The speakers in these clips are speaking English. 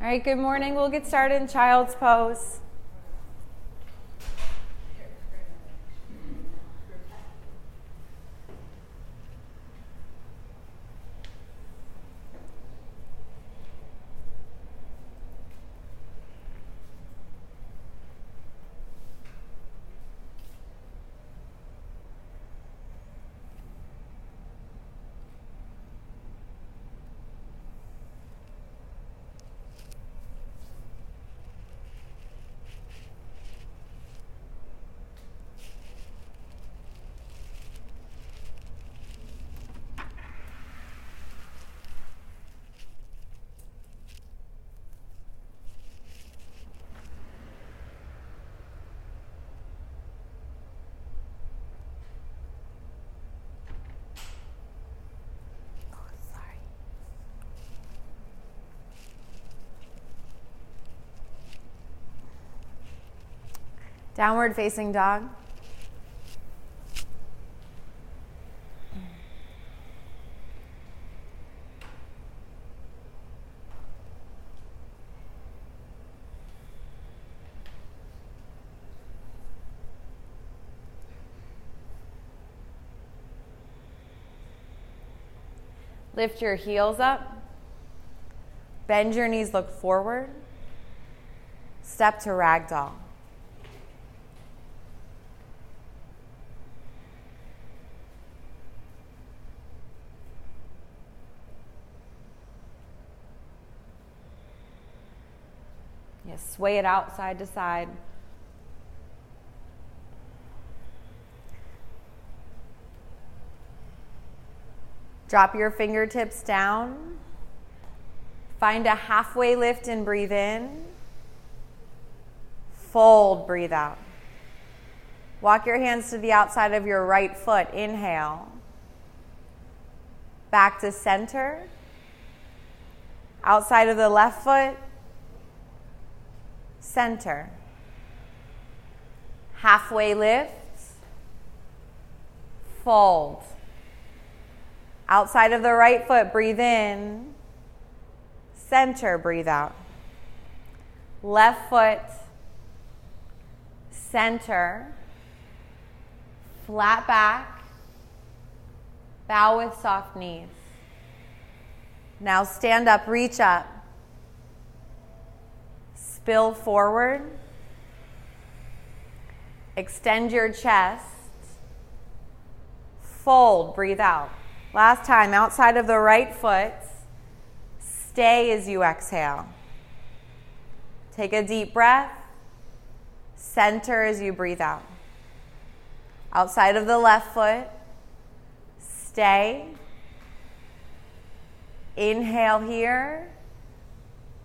All right, good morning. We'll get started in child's pose. Downward facing dog. Lift your heels up. Bend your knees, look forward. Step to ragdoll. Sway it out side to side. Drop your fingertips down. Find a halfway lift and breathe in. Fold, breathe out. Walk your hands to the outside of your right foot. Inhale. Back to center. Outside of the left foot center. Halfway lift, fold. Outside of the right foot, breathe in. Center, breathe out. Left foot, center. Flat back. Bow with soft knees. Now stand up, reach up. Spill forward. Extend your chest. Fold, breathe out. Last time, outside of the right foot. Stay as you exhale. Take a deep breath. Center as you breathe out. Outside of the left foot. Stay. Inhale here.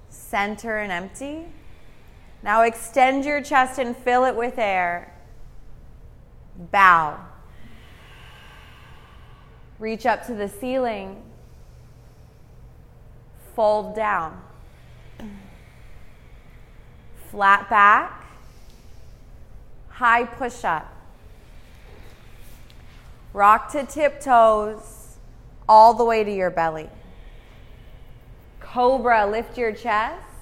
Center and empty. Now extend your chest and fill it with air. Bow. Reach up to the ceiling. Fold down. Flat back. High push up. Rock to tiptoes all the way to your belly. Cobra, lift your chest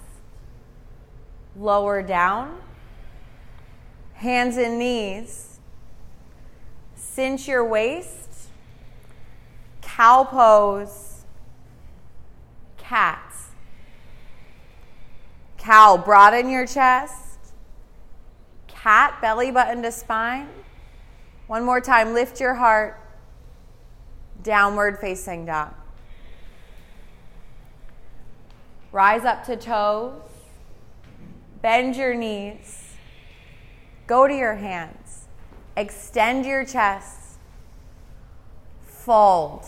lower down, hands and knees, cinch your waist, cow pose, cats. Cow, broaden your chest. Cat, belly button to spine. One more time, lift your heart. Downward facing dog. Rise up to toes. Bend your knees. Go to your hands. Extend your chest. Fold.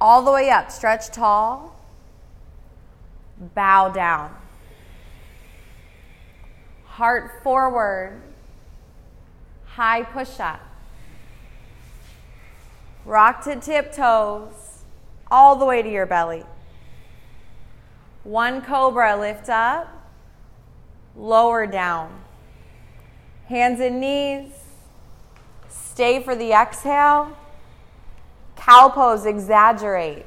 All the way up. Stretch tall. Bow down. Heart forward. High push up. Rock to tiptoes all the way to your belly. One cobra, lift up lower down. Hands and knees. Stay for the exhale. Cow pose, exaggerate.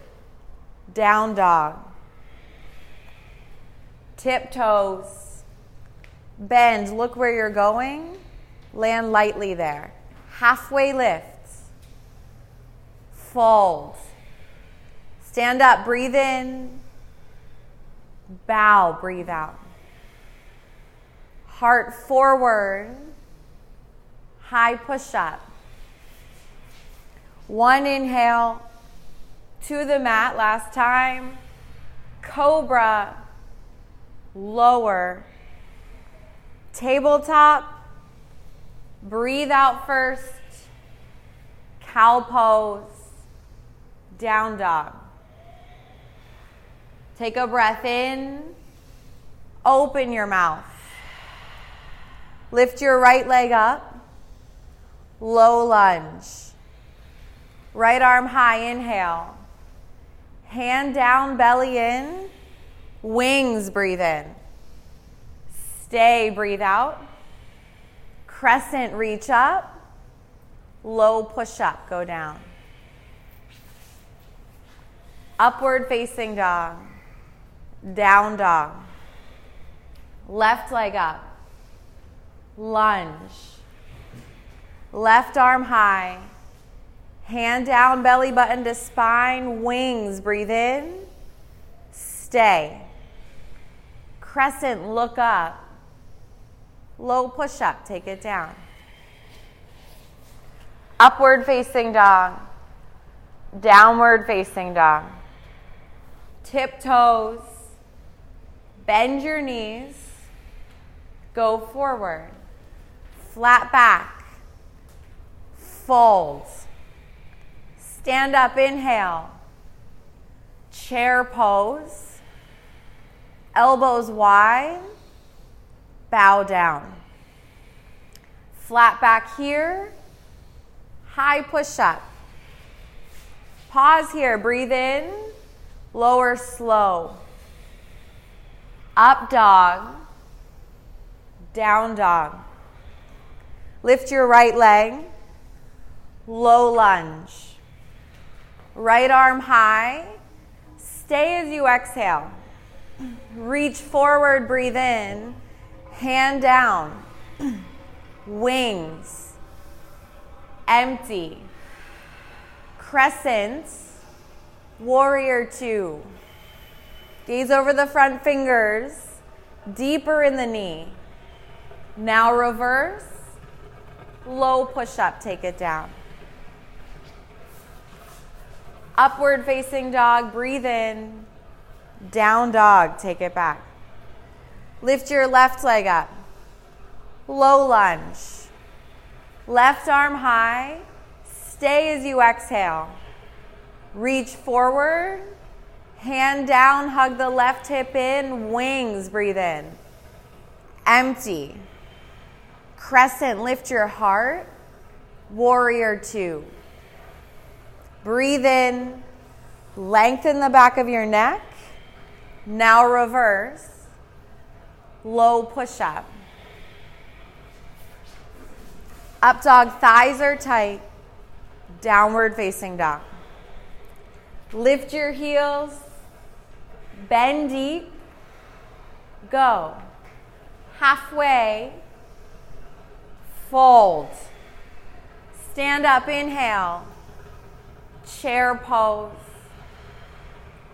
Down dog. Tiptoes. Bend. Look where you're going. Land lightly there. Halfway lift. Fold. Stand up. Breathe in. Bow. Breathe out. Heart forward. High push up. One inhale to the mat last time. Cobra, lower. Tabletop, breathe out first. Cow pose, down dog. Take a breath in, open your mouth. Lift your right leg up, low lunge. Right arm high, inhale. Hand down, belly in. Wings, breathe in. Stay, breathe out. Crescent, reach up. Low push up, go down. Upward facing dog. Down dog. Left leg up. Lunge. Left arm high. Hand down, belly button to spine, wings. Breathe in. Stay. Crescent, look up. Low push up, take it down. Upward facing dog. Downward facing dog. Tiptoes. Bend your knees. Go forward. Flat back. Fold Stand up, inhale. Chair pose. Elbows wide. Bow down. Flat back here. High push up. Pause here. Breathe in. Lower slow. Up dog. Down dog. Lift your right leg. Low lunge. Right arm high. Stay as you exhale. Reach forward, breathe in. Hand down. Wings. Empty. Crescent. Warrior two. Gaze over the front fingers. Deeper in the knee. Now reverse. Low push up. Take it down. Upward facing dog, breathe in. Down dog, take it back. Lift your left leg up. Low lunge. Left arm high. Stay as you exhale. Reach forward. Hand down, hug the left hip in. Wings, breathe in. Empty. Crescent, lift your heart. Warrior two. Breathe in, lengthen the back of your neck. Now reverse. Low push up. Up dog, thighs are tight. Downward facing dog. Lift your heels. Bend deep. Go. Halfway. Fold. Stand up, inhale. Chair pose,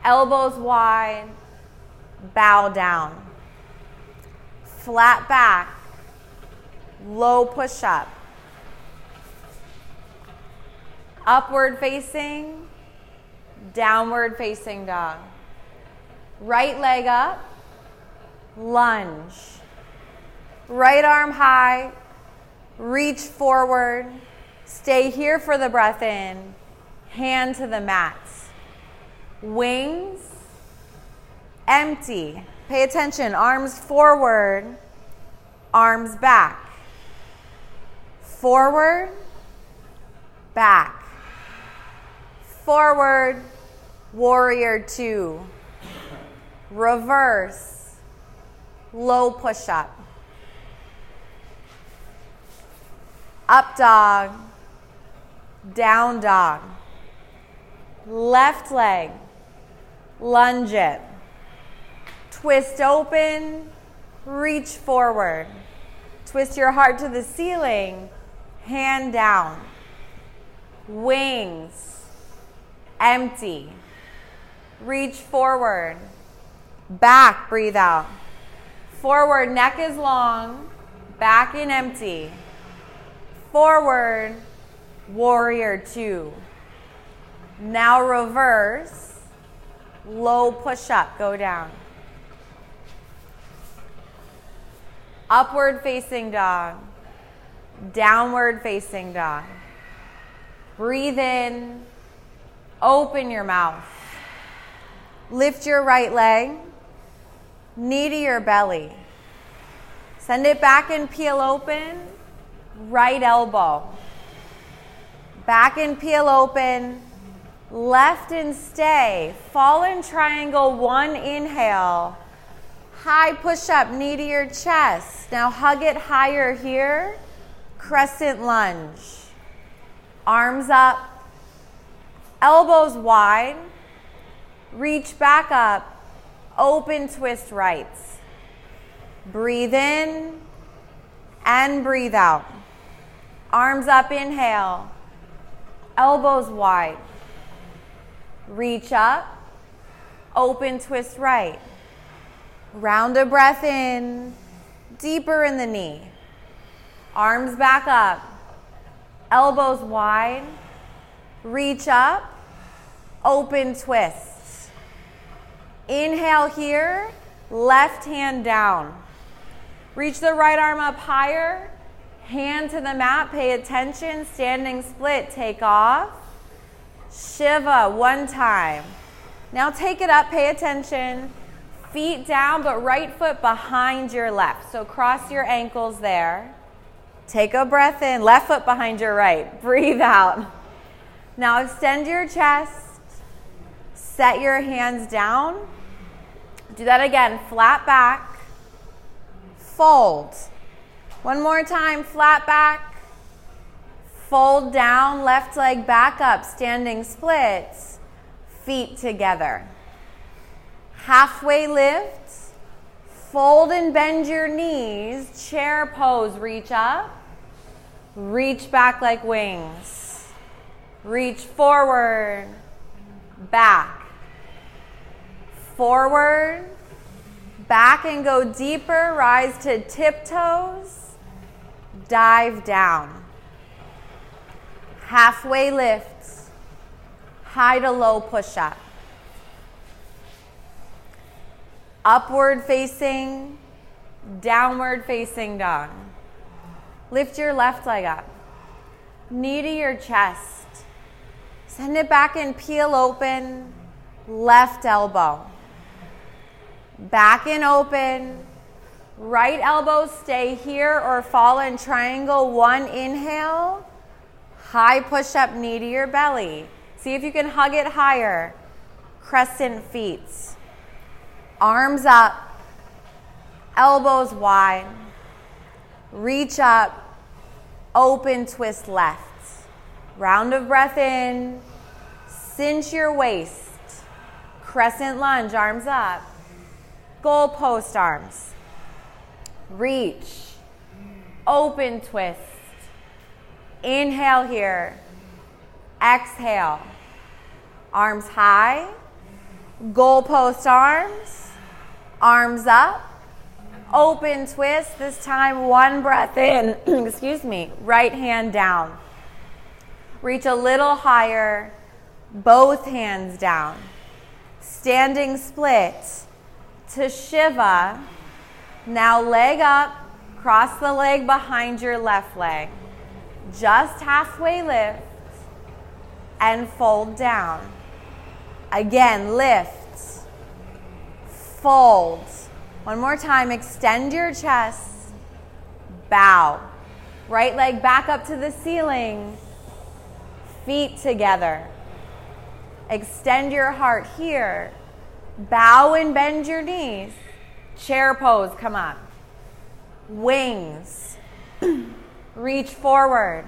elbows wide, bow down, flat back, low push up, upward facing, downward facing dog, right leg up, lunge, right arm high, reach forward, stay here for the breath in hand to the mat. Wings, empty. Pay attention. Arms forward, arms back. Forward, back. Forward, warrior two. Reverse, low push up. Up dog, down dog. Left leg, lunge it. Twist open, reach forward. Twist your heart to the ceiling, hand down. Wings, empty. Reach forward. Back, breathe out. Forward, neck is long. Back and empty. Forward, warrior two. Now reverse. Low push up, go down. Upward facing dog. Downward facing dog. Breathe in. Open your mouth. Lift your right leg. Knee to your belly. Send it back and peel open. Right elbow. Back and peel open. Left and stay. Fallen triangle, one inhale. High push up, knee to your chest. Now hug it higher here. Crescent lunge. Arms up. Elbows wide. Reach back up. Open twist rights. Breathe in and breathe out. Arms up, inhale. Elbows wide. Reach up. Open twist right. Round a breath in. Deeper in the knee. Arms back up. Elbows wide. Reach up. Open twist. Inhale here. Left hand down. Reach the right arm up higher. Hand to the mat. Pay attention. Standing split. Take off. Shiva, one time. Now take it up, pay attention. Feet down, but right foot behind your left. So cross your ankles there. Take a breath in, left foot behind your right. Breathe out. Now extend your chest. Set your hands down. Do that again, flat back. Fold. One more time, flat back. Fold down, left leg back up, standing splits, feet together. Halfway lift, fold and bend your knees, chair pose, reach up, reach back like wings, reach forward, back, forward, back and go deeper, rise to tiptoes, dive down halfway lifts, high to low push up. Upward facing, downward facing dog. Lift your left leg up, knee to your chest. Send it back and peel open, left elbow. Back and open, right elbow stay here or fallen triangle. One inhale High push up, knee to your belly. See if you can hug it higher. Crescent feet. Arms up, elbows wide. Reach up, open twist left. Round of breath in. Cinch your waist. Crescent lunge, arms up. Goal post arms. Reach. Open twist. Inhale here. Exhale. Arms high. Goalpost arms. Arms up. Open twist. This time, one breath in. Excuse me. Right hand down. Reach a little higher. Both hands down. Standing split to Shiva. Now, leg up. Cross the leg behind your left leg just halfway lift and fold down. Again, lift, fold. One more time, extend your chest, bow. Right leg back up to the ceiling, feet together. Extend your heart here. Bow and bend your knees. Chair pose, come up. Wings. Reach forward.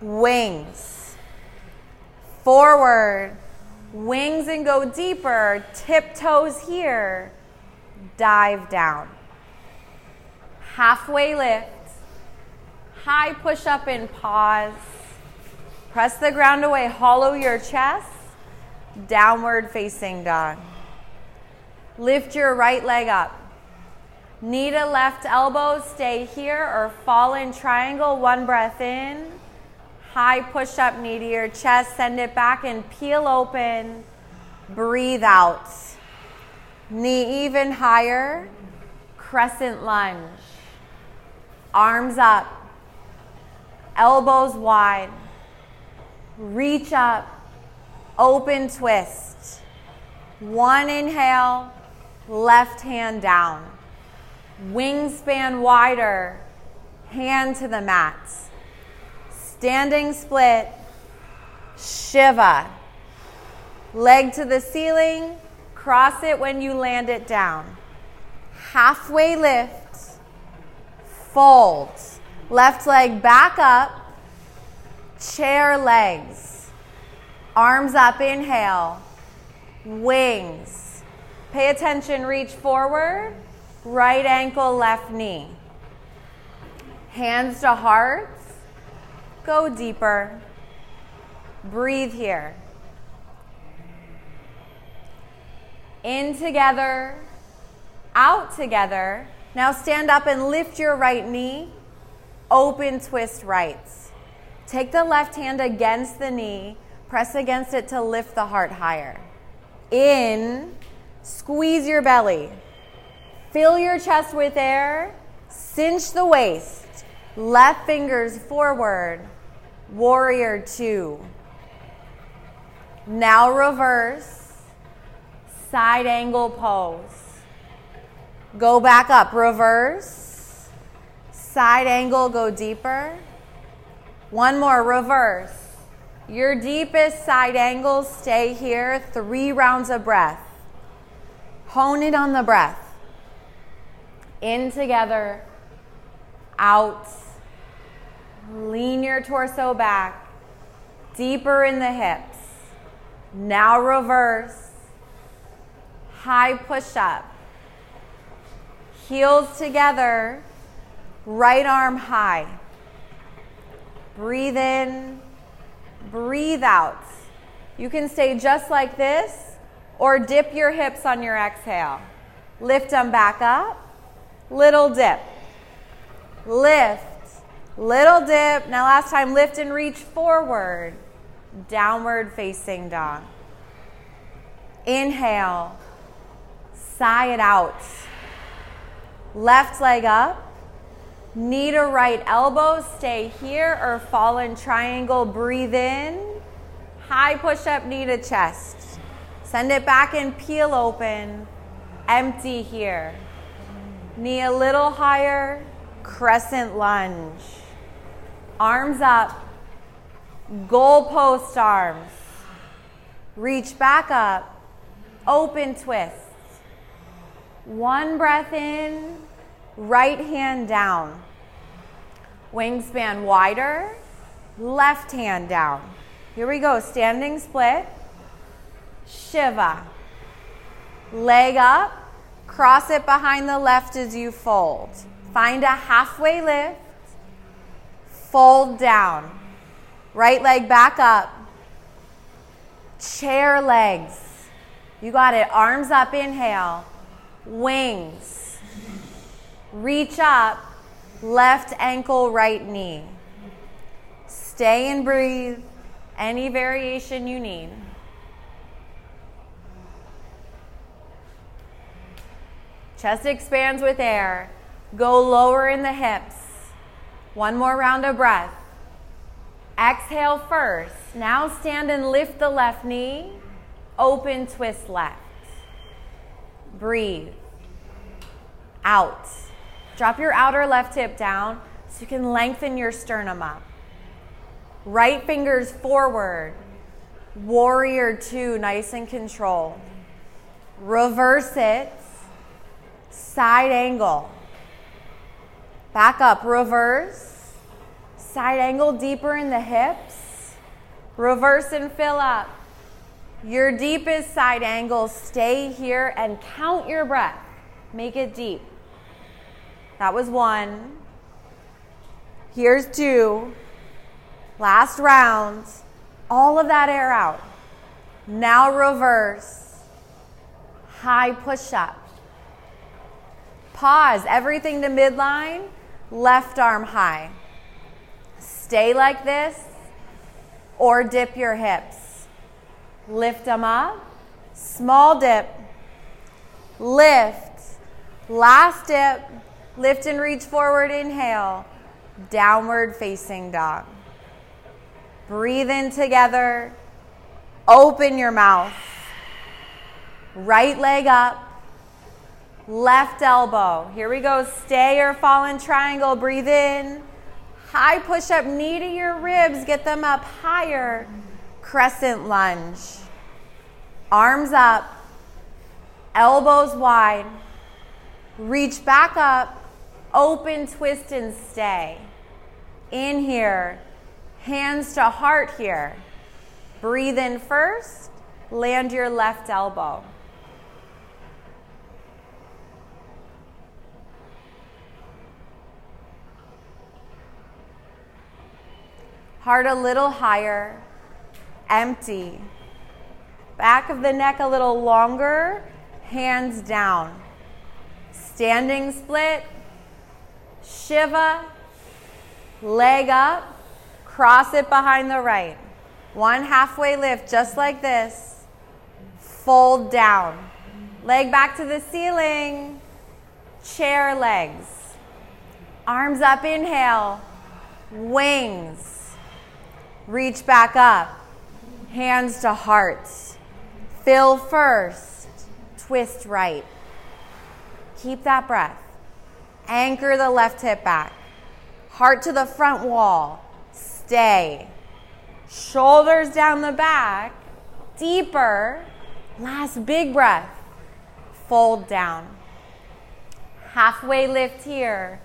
Wings. Forward. Wings and go deeper. Tiptoes here. dive down. Halfway lift, high push up and pause. Press the ground away, hollow your chest, downward facing dog. Lift your right leg up. Knee to left elbow, stay here or fallen triangle. One breath in. High push up, knee to your chest, send it back and peel open. Breathe out. Knee even higher. Crescent lunge. Arms up. Elbows wide. Reach up. Open twist. One inhale. Left hand down. Wingspan wider. Hand to the mat. Standing split. Shiva. Leg to the ceiling. Cross it when you land it down. Halfway lift. Fold. Left leg back up. Chair legs. Arms up. Inhale. Wings. Pay attention. Reach forward. Right ankle, left knee. Hands to hearts. Go deeper. Breathe here. In together, out together. Now stand up and lift your right knee. Open twist rights. Take the left hand against the knee. Press against it to lift the heart higher. In, squeeze your belly. Fill your chest with air. Cinch the waist. Left fingers forward. Warrior two. Now reverse side angle pose. Go back up, reverse, side angle, go deeper. One more, reverse. Your deepest side angle, stay here, three rounds of breath. Hone it on the breath. In together, out. Lean your torso back, deeper in the hips. Now reverse high push up. Heels together, right arm high. Breathe in, breathe out. You can stay just like this or dip your hips on your exhale. Lift them back up, little dip. Lift, little dip. Now, last time, lift and reach forward. Downward facing dog. Inhale sigh it out. Left leg up. Knee to right elbow, stay here or fallen triangle. Breathe in. High push up, knee to chest. Send it back and peel open. Empty here. Knee a little higher. Crescent lunge. Arms up. Goalpost arms. Reach back up. Open twist. One breath in, right hand down. Wingspan wider, left hand down. Here we go, standing split. Shiva. Leg up, cross it behind the left as you fold. Find a halfway lift, fold down. Right leg back up. Chair legs. You got it. Arms up, inhale wings. Reach up, left ankle, right knee. Stay and breathe. Any variation you need. Chest expands with air. Go lower in the hips. One more round of breath. Exhale first. Now stand and lift the left knee. Open twist left. Breathe. Out. Drop your outer left hip down so you can lengthen your sternum up. Right fingers forward. Warrior two, nice and controlled. Reverse it. Side angle. Back up, reverse. Side angle deeper in the hips. Reverse and fill up. Your deepest side angle, stay here and count your breath. Make it deep. That was one. Here's two. Last round. All of that air out. Now reverse. High push up. Pause. Everything to midline. Left arm high. Stay like this or dip your hips. Lift them up. Small dip. Lift. Last dip. Lift and reach forward. Inhale. Downward facing dog. Breathe in together. Open your mouth. Right leg up. Left elbow. Here we go. Stay or fallen triangle. Breathe in. High push up, knee to your ribs. Get them up higher. Crescent lunge. Arms up. Elbows wide. Reach back up. Open, twist, and stay. In here. Hands to heart here. Breathe in first. Land your left elbow. Heart a little higher, empty. Back of the neck a little longer, hands down. Standing split, Shiva, leg up, cross it behind the right. One halfway lift, just like this. Fold down. Leg back to the ceiling. Chair legs. Arms up, inhale. Wings. Reach back up. Hands to hearts. Fill first. Twist right. Keep that breath. Anchor the left hip back. Heart to the front wall. Stay. Shoulders down the back. Deeper. Last big breath. Fold down. Halfway lift here.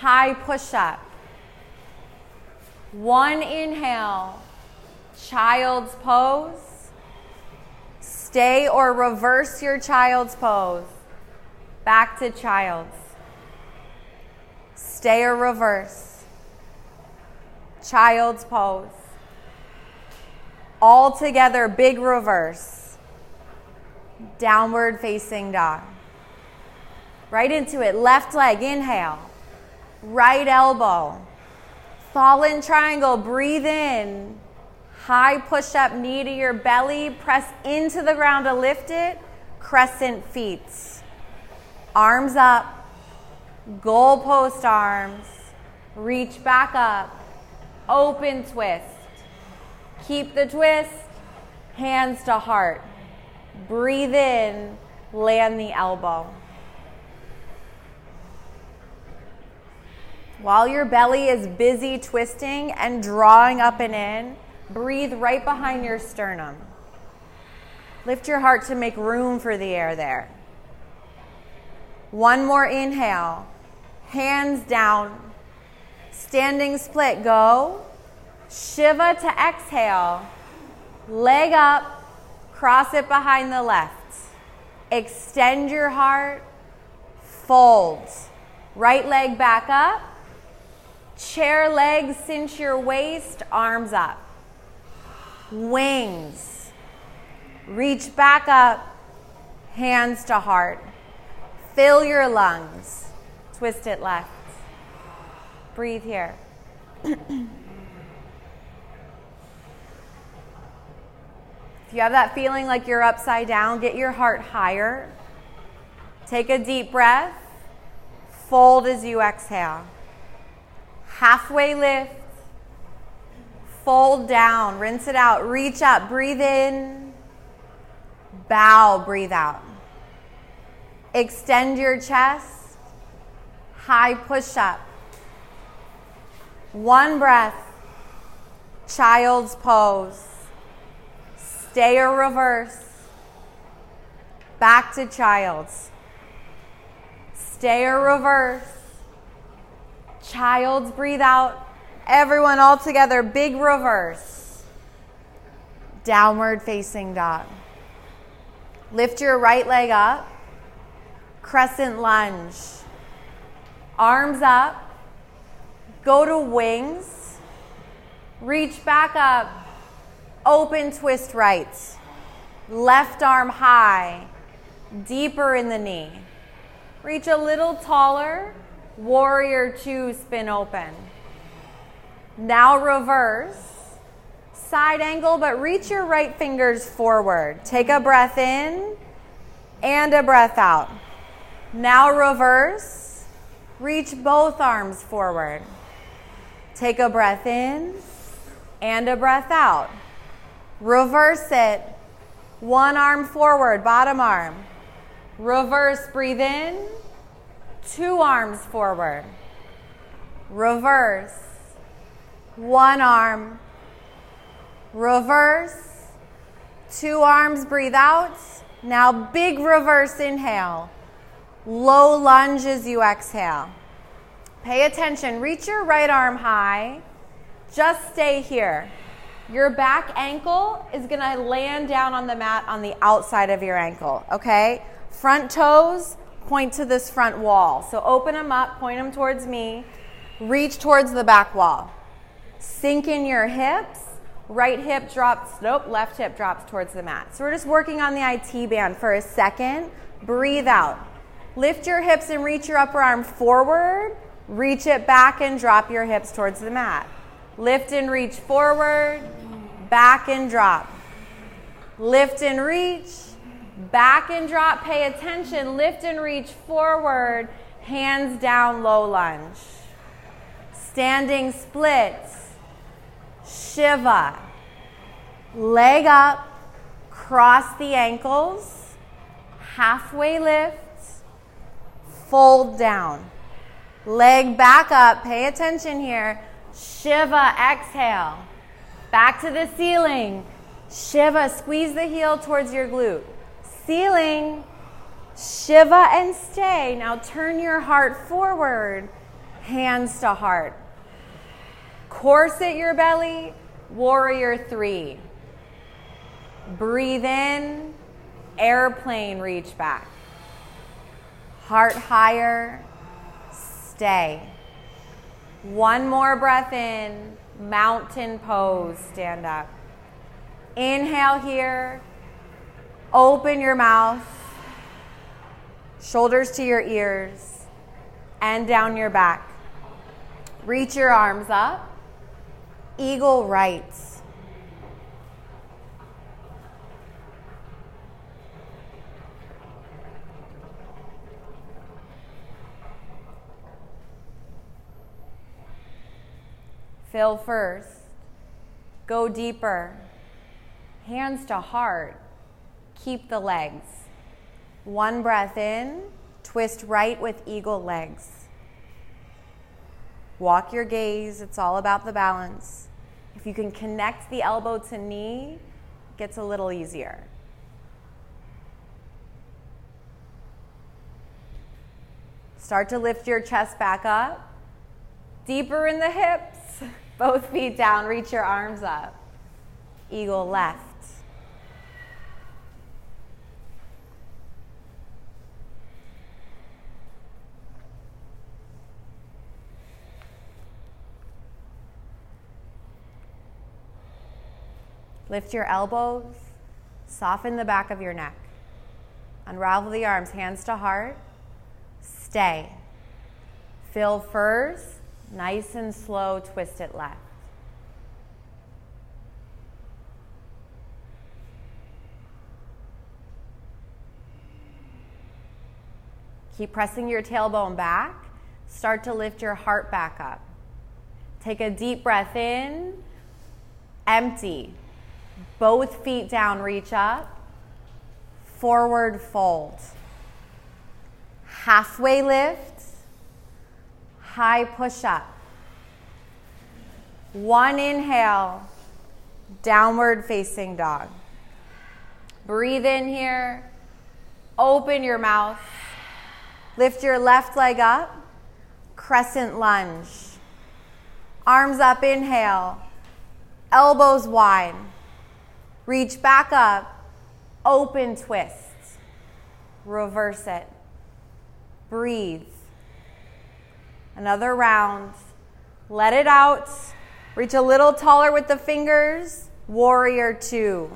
High push up. One inhale, child's pose. Stay or reverse your child's pose. Back to child's. Stay or reverse. Child's pose. All together, big reverse. Downward facing dog. Right into it. Left leg, inhale. Right elbow Fallen triangle, breathe in. High push up, knee to your belly. Press into the ground to lift it. Crescent feet. Arms up. Goalpost arms. Reach back up. Open twist. Keep the twist. Hands to heart. Breathe in. Land the elbow. While your belly is busy twisting and drawing up and in, breathe right behind your sternum. Lift your heart to make room for the air there. One more inhale. Hands down. Standing split. Go. Shiva to exhale. Leg up. Cross it behind the left. Extend your heart. Fold. Right leg back up. Chair legs, cinch your waist, arms up. Wings. Reach back up, hands to heart. Fill your lungs. Twist it left. Breathe here. if you have that feeling like you're upside down, get your heart higher. Take a deep breath. Fold as you exhale halfway lift, fold down, rinse it out, reach up, breathe in, bow, breathe out. Extend your chest, high push up. One breath, child's pose. Stay or reverse. Back to child's. Stay or reverse. Child's breathe out. Everyone all together, big reverse. Downward facing dog. Lift your right leg up. crescent lunge. Arms up. Go to wings. Reach back up. Open twist right. Left arm high. Deeper in the knee. Reach a little taller. Warrior two, spin open. Now reverse. Side angle, but reach your right fingers forward. Take a breath in and a breath out. Now reverse. Reach both arms forward. Take a breath in and a breath out. Reverse it. One arm forward, bottom arm. Reverse, breathe in. Two arms forward. Reverse. One arm. Reverse. Two arms, breathe out. Now, big reverse inhale. Low lunge as you exhale. Pay attention. Reach your right arm high. Just stay here. Your back ankle is to land down on the mat on the outside of your ankle, okay? Front toes point to this front wall. So open them up, point them towards me, reach towards the back wall. Sink in your hips. Right hip drops, nope, left hip drops towards the mat. So we're just working on the IT band for a second. Breathe out. Lift your hips and reach your upper arm forward. Reach it back and drop your hips towards the mat. Lift and reach forward, back and drop. Lift and reach, back and drop. Pay attention. Lift and reach forward, hands down, low lunge. Standing splits. Shiva. Leg up, cross the ankles, halfway lift, fold down. Leg back up, pay attention here. Shiva, exhale. Back to the ceiling. Shiva, squeeze the heel towards your glute. Ceiling, Shiva, and stay. Now turn your heart forward, hands to heart. Corset your belly, warrior three. Breathe in, airplane reach back. Heart higher, stay. One more breath in, mountain pose, stand up. Inhale here, open your mouth, shoulders to your ears, and down your back. Reach your arms up eagle right. Fill first. Go deeper. Hands to heart. Keep the legs. One breath in. Twist right with eagle legs. Walk your gaze. It's all about the balance. If you can connect the elbow to knee, it gets a little easier. Start to lift your chest back up. Deeper in the hips. Both feet down. Reach your arms up. Eagle left. Lift your elbows, soften the back of your neck. Unravel the arms, hands to heart. Stay. Fill first, nice and slow, twist it left. Keep pressing your tailbone back. Start to lift your heart back up. Take a deep breath in, empty. Both feet down, reach up. Forward fold. Halfway lift. High push up. One inhale, downward facing dog. Breathe in here. Open your mouth. Lift your left leg up. Crescent lunge. Arms up, inhale. Elbows wide. Reach back up, open twist. Reverse it. Breathe. Another round. Let it out. Reach a little taller with the fingers. Warrior two.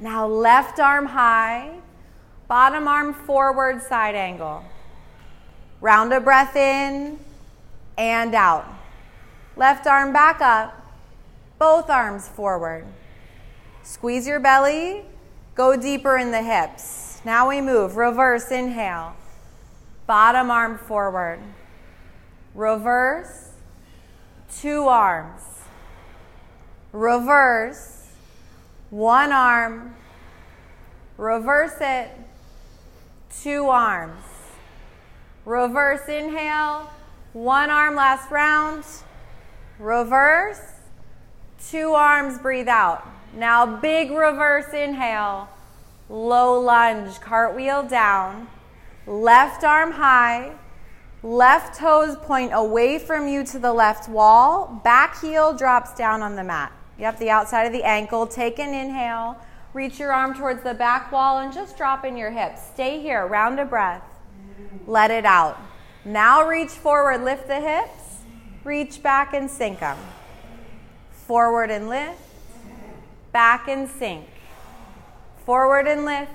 Now left arm high, bottom arm forward, side angle. Round a breath in and out. Left arm back up, both arms forward. Squeeze your belly, go deeper in the hips. Now we move. Reverse, inhale. Bottom arm forward. Reverse, two arms. Reverse, one arm. Reverse it, two arms. Reverse inhale, one arm last round. Reverse, two arms, breathe out. Now, big reverse inhale, low lunge, cartwheel down, left arm high, left toes point away from you to the left wall, back heel drops down on the mat. Yep, the outside of the ankle. Take an inhale, reach your arm towards the back wall, and just drop in your hips. Stay here, round a breath. Let it out. Now reach forward, lift the hips, reach back and sink them. Forward and lift, back and sink. Forward and lift,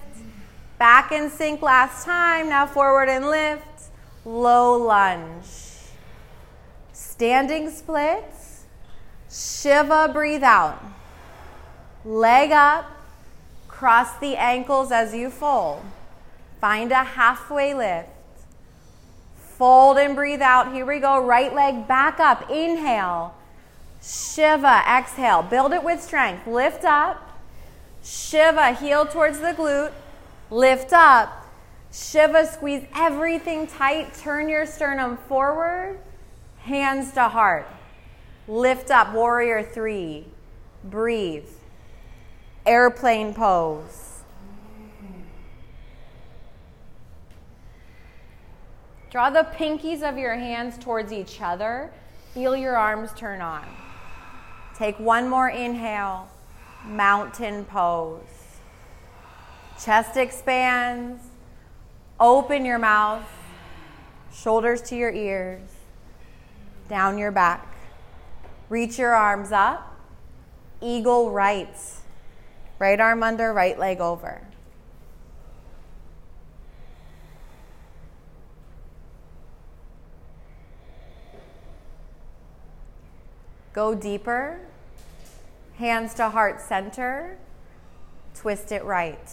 back and sink last time. Now forward and lift, low lunge. Standing splits, Shiva, breathe out. Leg up, cross the ankles as you fold. Find a halfway lift. Fold and breathe out. Here we go. Right leg back up. Inhale. Shiva, exhale. Build it with strength. Lift up. Shiva, heel towards the glute. Lift up. Shiva, squeeze everything tight. Turn your sternum forward. Hands to heart. Lift up. Warrior three. Breathe. Airplane pose. Draw the pinkies of your hands towards each other. Feel your arms turn on. Take one more inhale, mountain pose. Chest expands, open your mouth, shoulders to your ears, down your back. Reach your arms up, eagle right. Right arm under, right leg over. Go deeper. Hands to heart center. Twist it right.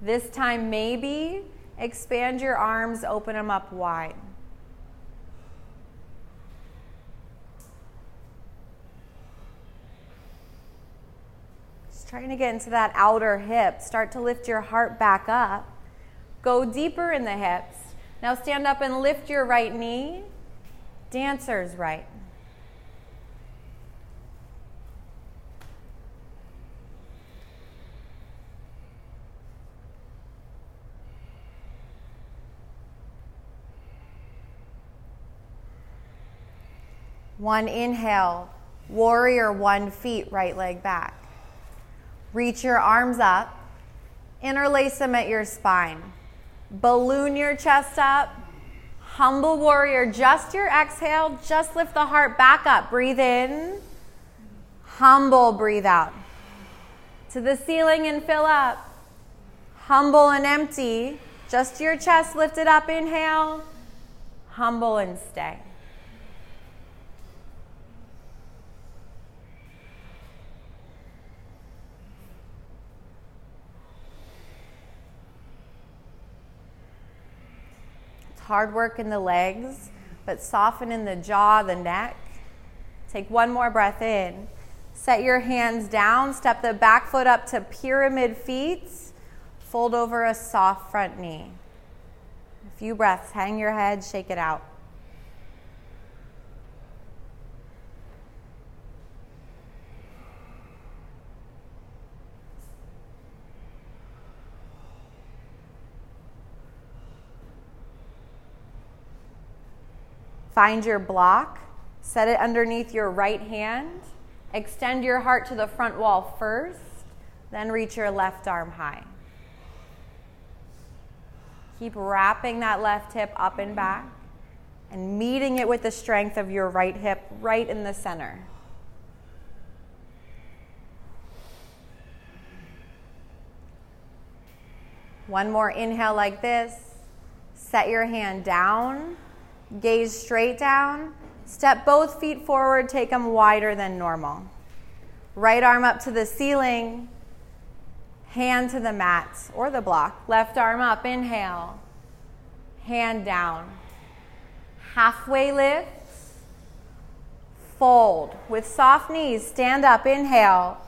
This time, maybe expand your arms, open them up wide. Just trying to get into that outer hip. Start to lift your heart back up. Go deeper in the hips. Now stand up and lift your right knee. Dancer's right. One inhale, warrior one feet, right leg back. Reach your arms up, interlace them at your spine. Balloon your chest up. Humble warrior, just your exhale, just lift the heart back up. Breathe in. Humble, breathe out. To the ceiling and fill up. Humble and empty. Just your chest lifted up. Inhale. Humble and stay. Hard work in the legs, but soften in the jaw, the neck. Take one more breath in. Set your hands down, step the back foot up to pyramid feet, fold over a soft front knee. A few breaths, hang your head, shake it out. Find your block, set it underneath your right hand, extend your heart to the front wall first, then reach your left arm high. Keep wrapping that left hip up and back and meeting it with the strength of your right hip right in the center. One more inhale like this. Set your hand down, gaze straight down. Step both feet forward, take them wider than normal. Right arm up to the ceiling, hand to the mat or the block. Left arm up, inhale, hand down. Halfway lift, fold. With soft knees, stand up, inhale.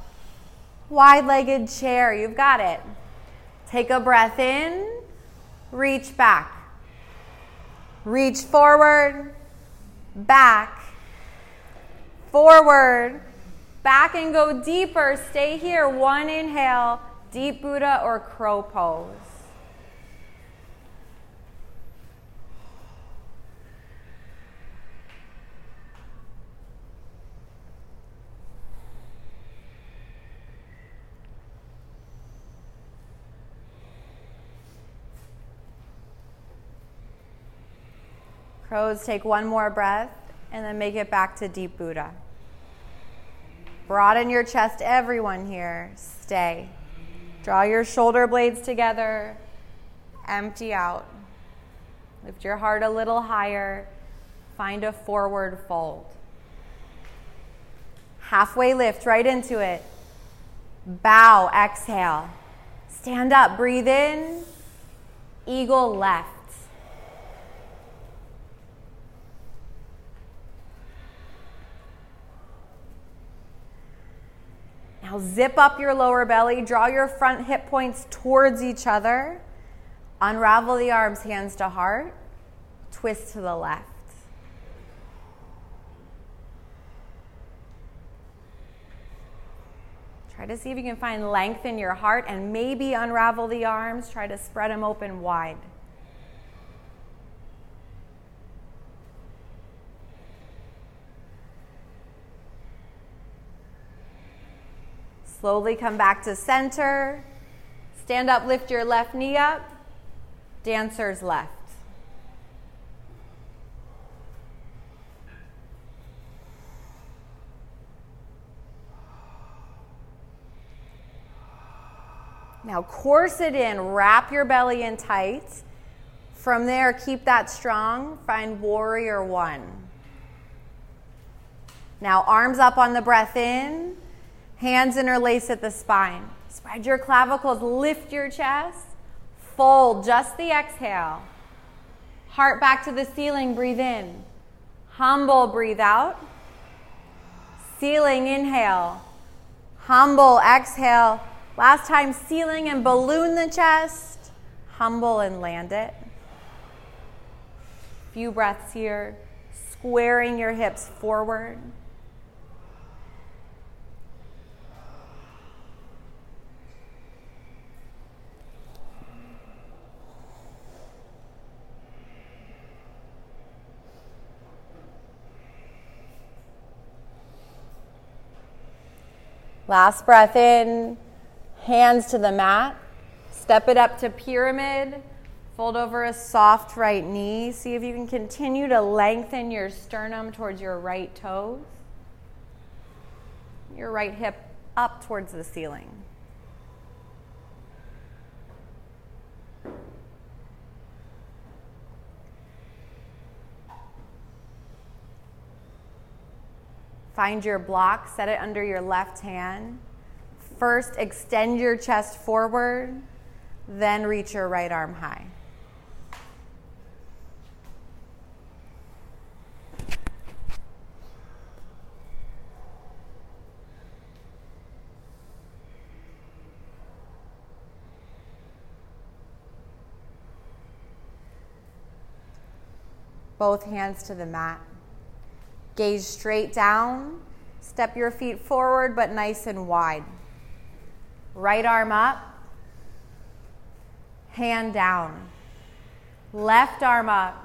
Wide legged chair, you've got it. Take a breath in, reach back. Reach forward, back, forward, back, and go deeper. Stay here. One inhale, deep Buddha or crow pose. Crows, take one more breath and then make it back to deep Buddha. Broaden your chest, everyone here. Stay. Draw your shoulder blades together. Empty out. Lift your heart a little higher. Find a forward fold. Halfway lift right into it. Bow, exhale. Stand up, breathe in. Eagle left. Zip up your lower belly, draw your front hip points towards each other. Unravel the arms, hands to heart. Twist to the left. Try to see if you can find length in your heart and maybe unravel the arms. Try to spread them open wide. Slowly come back to center. Stand up, lift your left knee up. Dancer's left. Now, course it in, wrap your belly in tight. From there, keep that strong. Find warrior one. Now, arms up on the breath in. Hands interlace at the spine. Spread your clavicles, lift your chest, fold just the exhale. Heart back to the ceiling, breathe in. Humble, breathe out. Ceiling, inhale. Humble, exhale. Last time, ceiling and balloon the chest. Humble and land it. Few breaths here, squaring your hips forward. Last breath in, hands to the mat. Step it up to pyramid. Fold over a soft right knee. See if you can continue to lengthen your sternum towards your right toes. Your right hip up towards the ceiling. Find your block, set it under your left hand. First, extend your chest forward, then reach your right arm high. Both hands to the mat. Gaze straight down. Step your feet forward, but nice and wide. Right arm up. Hand down. Left arm up.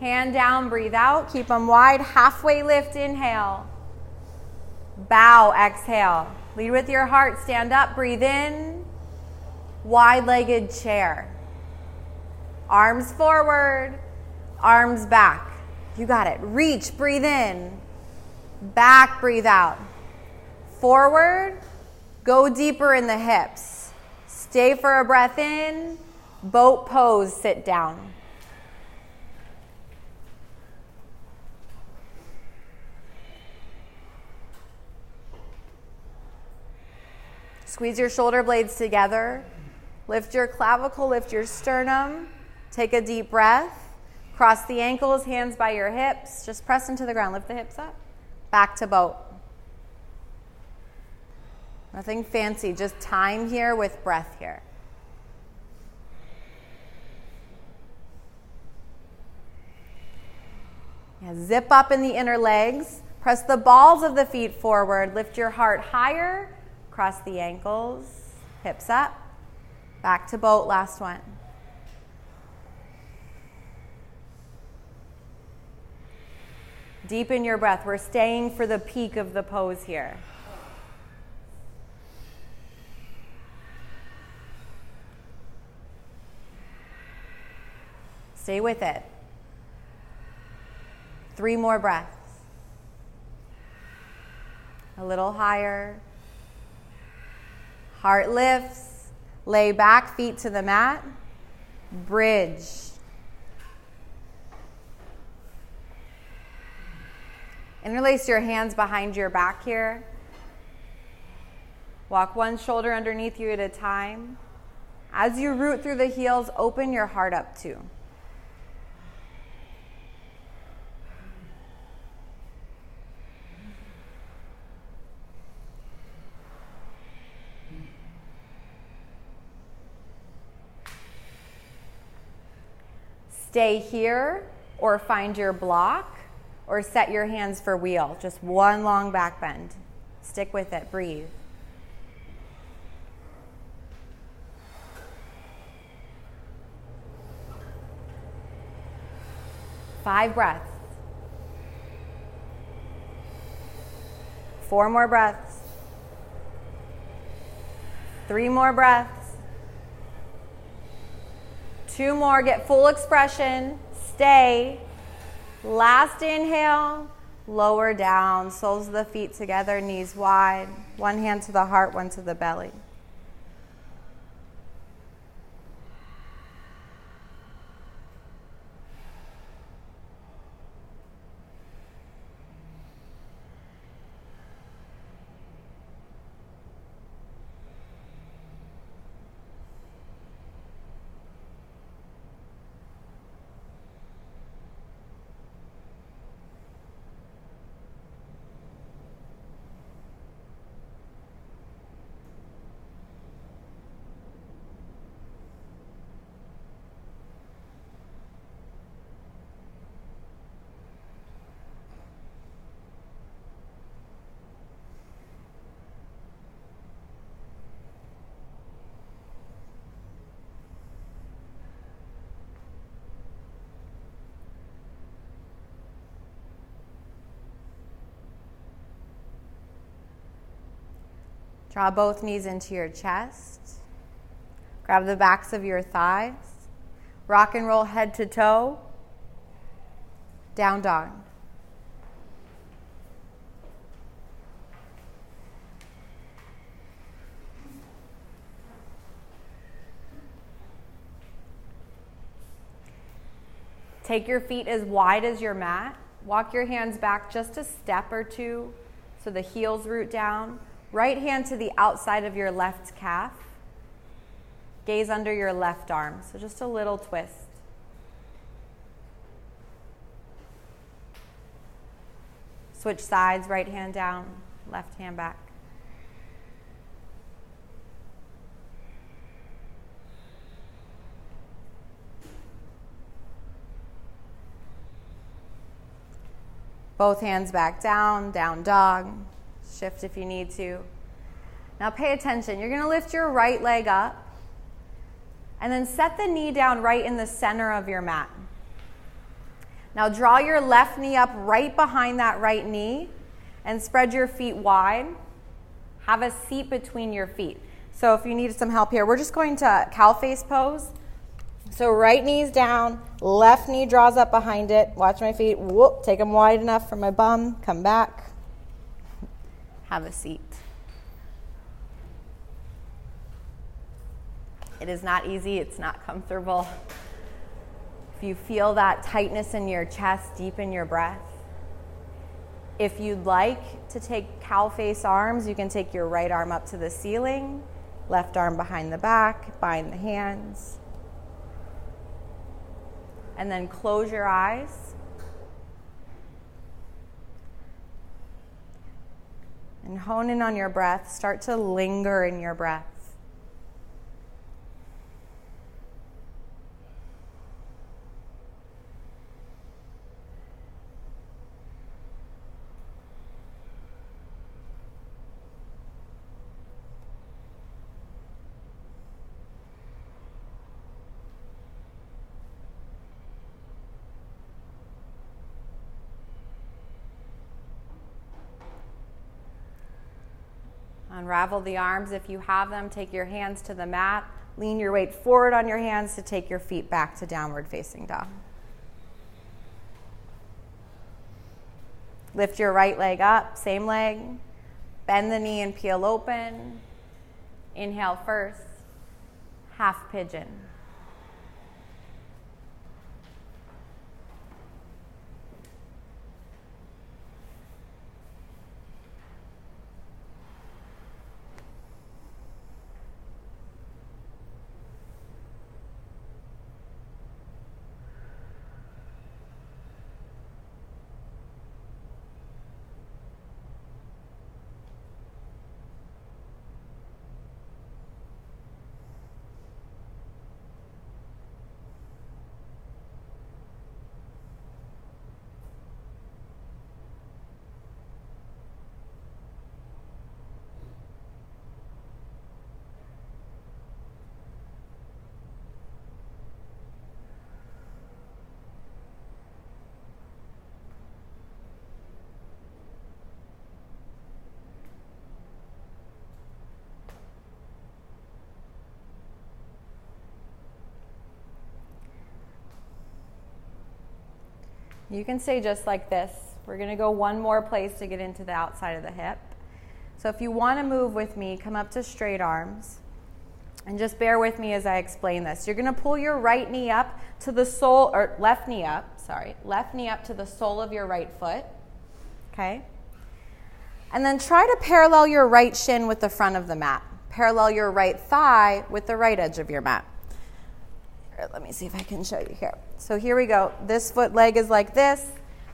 Hand down, breathe out. Keep them wide. Halfway lift, inhale. Bow, exhale. Lead with your heart. Stand up, breathe in. Wide legged chair. Arms forward, arms back. You got it. Reach, breathe in. Back, breathe out. Forward, go deeper in the hips. Stay for a breath in. Boat pose, sit down. Squeeze your shoulder blades together. Lift your clavicle, lift your sternum. Take a deep breath. Cross the ankles, hands by your hips. Just press into the ground. Lift the hips up. Back to boat. Nothing fancy, just time here with breath here. Yeah, zip up in the inner legs. Press the balls of the feet forward. Lift your heart higher. Cross the ankles. Hips up. Back to boat. Last one. Deepen your breath. We're staying for the peak of the pose here. Stay with it. Three more breaths. A little higher. Heart lifts. Lay back, feet to the mat. Bridge. Interlace your hands behind your back here. Walk one shoulder underneath you at a time. As you root through the heels, open your heart up too. Stay here or find your block or set your hands for wheel. Just one long back bend. Stick with it, breathe. Five breaths. Four more breaths. Three more breaths. Two more. Get full expression. Stay. Last inhale, lower down, soles of the feet together, knees wide. One hand to the heart, one to the belly. Draw both knees into your chest. Grab the backs of your thighs. Rock and roll head to toe. Down dog. Take your feet as wide as your mat. Walk your hands back just a step or two so the heels root down. Right hand to the outside of your left calf. Gaze under your left arm. So just a little twist. Switch sides, right hand down, left hand back. Both hands back down, down dog. Shift if you need to. Now pay attention. You're going to lift your right leg up and then set the knee down right in the center of your mat. Now draw your left knee up right behind that right knee and spread your feet wide. Have a seat between your feet. So if you need some help here, we're just going to cow face pose. So right knee's down, left knee draws up behind it. Watch my feet. Whoop, take them wide enough for my bum. Come back. Have a seat. It is not easy, it's not comfortable. If you feel that tightness in your chest, deepen your breath. If you'd like to take cow face arms, you can take your right arm up to the ceiling, left arm behind the back, bind the hands. And then close your eyes. And hone in on your breath. Start to linger in your breath. Unravel the arms if you have them. Take your hands to the mat. Lean your weight forward on your hands to take your feet back to downward facing dog. Lift your right leg up, same leg. Bend the knee and peel open. Inhale first, half pigeon. You can say just like this. We're going to go one more place to get into the outside of the hip. So if you want to move with me, come up to straight arms. And just bear with me as I explain this. You're going to pull your right knee up to the sole, or left knee up, sorry, left knee up to the sole of your right foot. Okay? And then try to parallel your right shin with the front of the mat. Parallel your right thigh with the right edge of your mat. Here, let me see if I can show you here. So here we go. This foot leg is like this.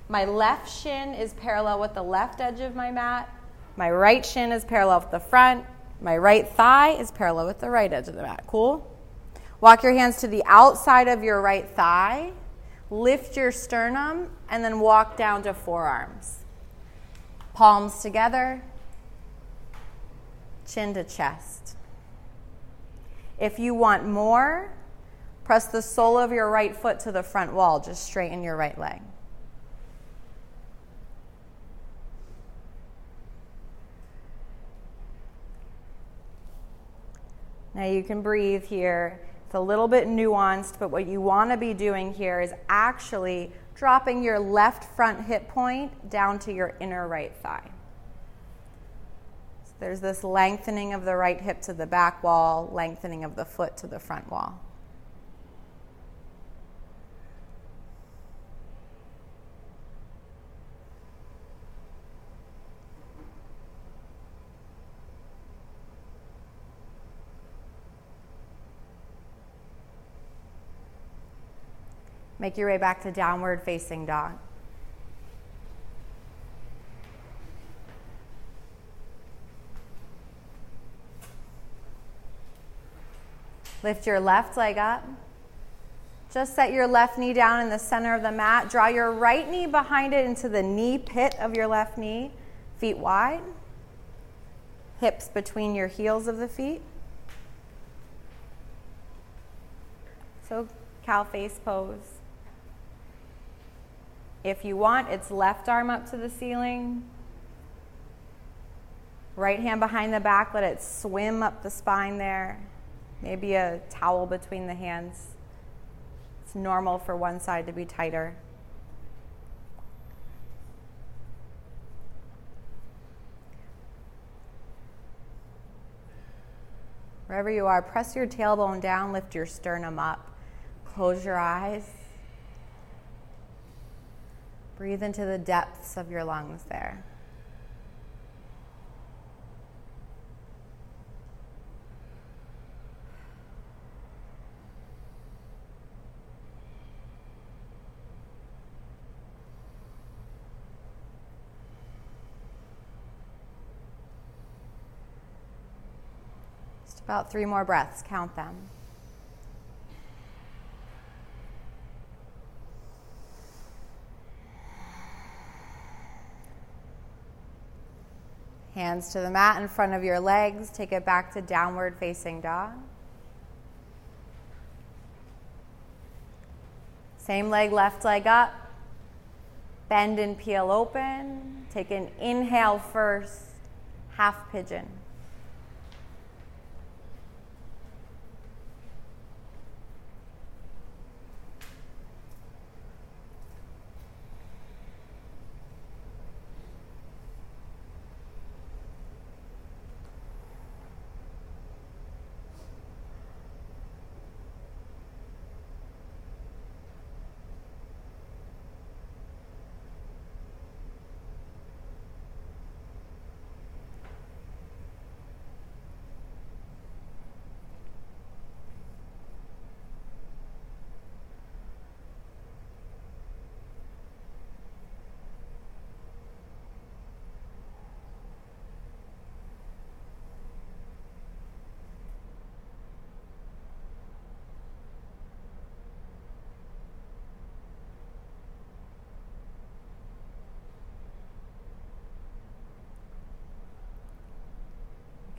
My left shin is parallel with the left edge of my mat. My right shin is parallel with the front. My right thigh is parallel with the right edge of the mat. Cool? Walk your hands to the outside of your right thigh. Lift your sternum and then walk down to forearms. Palms together, chin to chest. If you want more, Press the sole of your right foot to the front wall. Just straighten your right leg. Now you can breathe here. It's a little bit nuanced, but what you want to be doing here is actually dropping your left front hip point down to your inner right thigh. So there's this lengthening of the right hip to the back wall, lengthening of the foot to the front wall. Make your way back to downward facing dog. Lift your left leg up. Just set your left knee down in the center of the mat. Draw your right knee behind it into the knee pit of your left knee. Feet wide. Hips between your heels of the feet. So, cow face pose. If you want, it's left arm up to the ceiling. Right hand behind the back, let it swim up the spine there. Maybe a towel between the hands. It's normal for one side to be tighter. Wherever you are, press your tailbone down, lift your sternum up. Close your eyes. Breathe into the depths of your lungs there. Just about three more breaths, count them. Hands to the mat in front of your legs. Take it back to downward facing dog. Same leg, left leg up. Bend and peel open. Take an inhale first, half pigeon.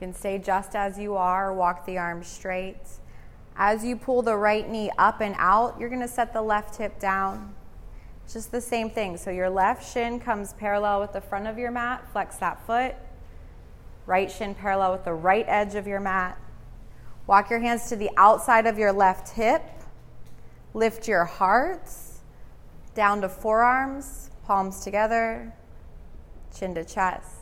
Can stay just as you are, walk the arms straight. As you pull the right knee up and out, you're going to set the left hip down. Just the same thing. So your left shin comes parallel with the front of your mat, flex that foot. Right shin parallel with the right edge of your mat. Walk your hands to the outside of your left hip. Lift your hearts down to forearms, palms together, chin to chest.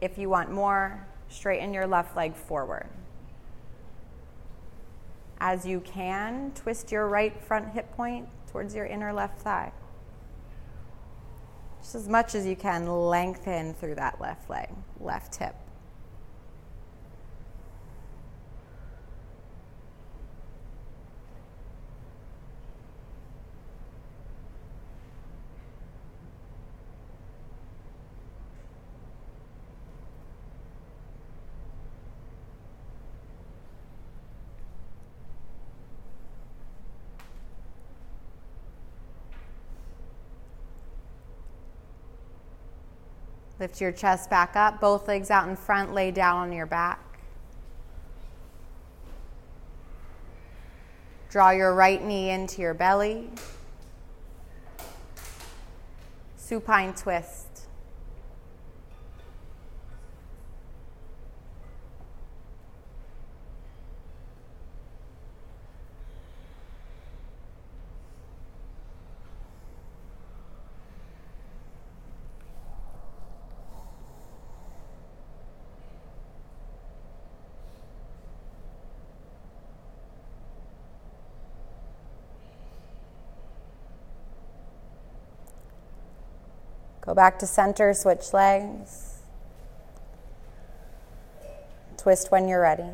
If you want more, straighten your left leg forward. As you can, twist your right front hip point towards your inner left thigh. Just as much as you can, lengthen through that left leg, left hip. Lift your chest back up, both legs out in front, lay down on your back. Draw your right knee into your belly. Supine twist. Go back to center, switch legs. Twist when you're ready.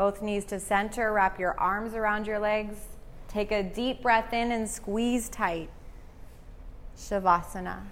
Both knees to center. Wrap your arms around your legs. Take a deep breath in and squeeze tight. Shavasana.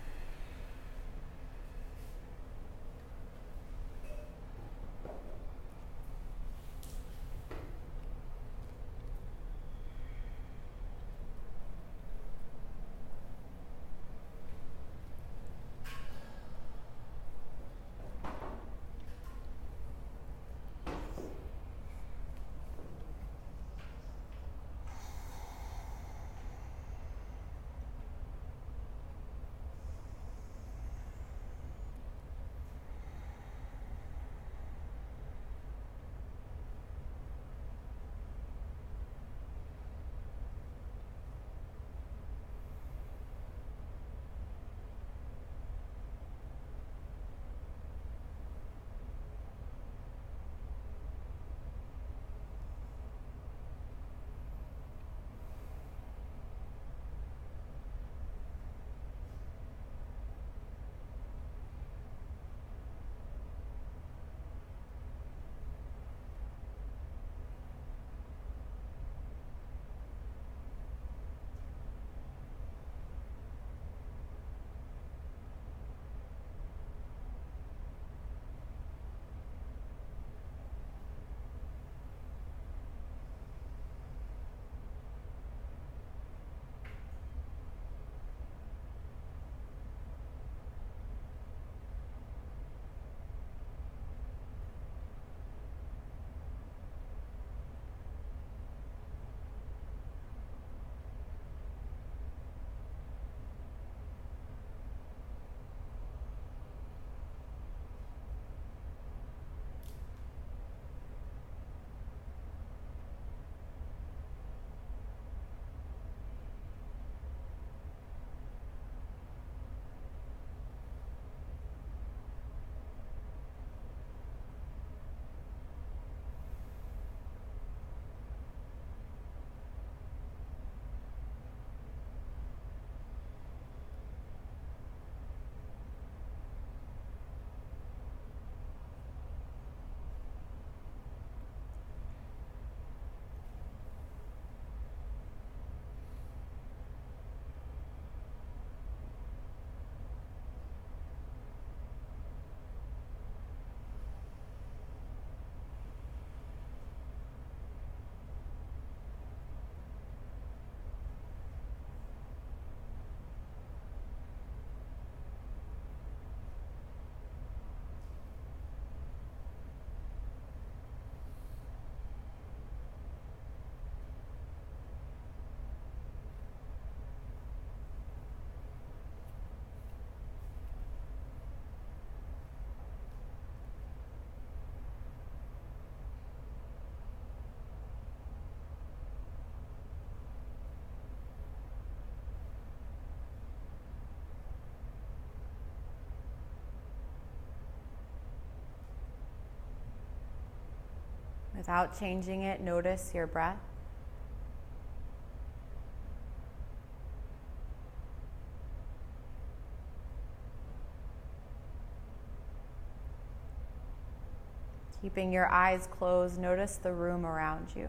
Without changing it, notice your breath. Keeping your eyes closed, notice the room around you.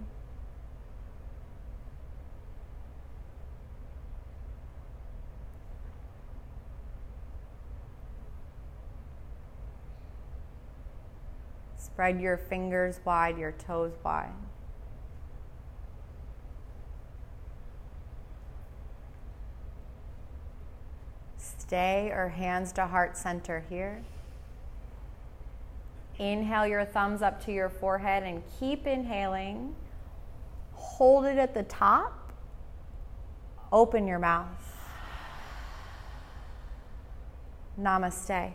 Spread your fingers wide, your toes wide. Stay or hands to heart center here. Inhale your thumbs up to your forehead and keep inhaling. Hold it at the top. Open your mouth. Namaste.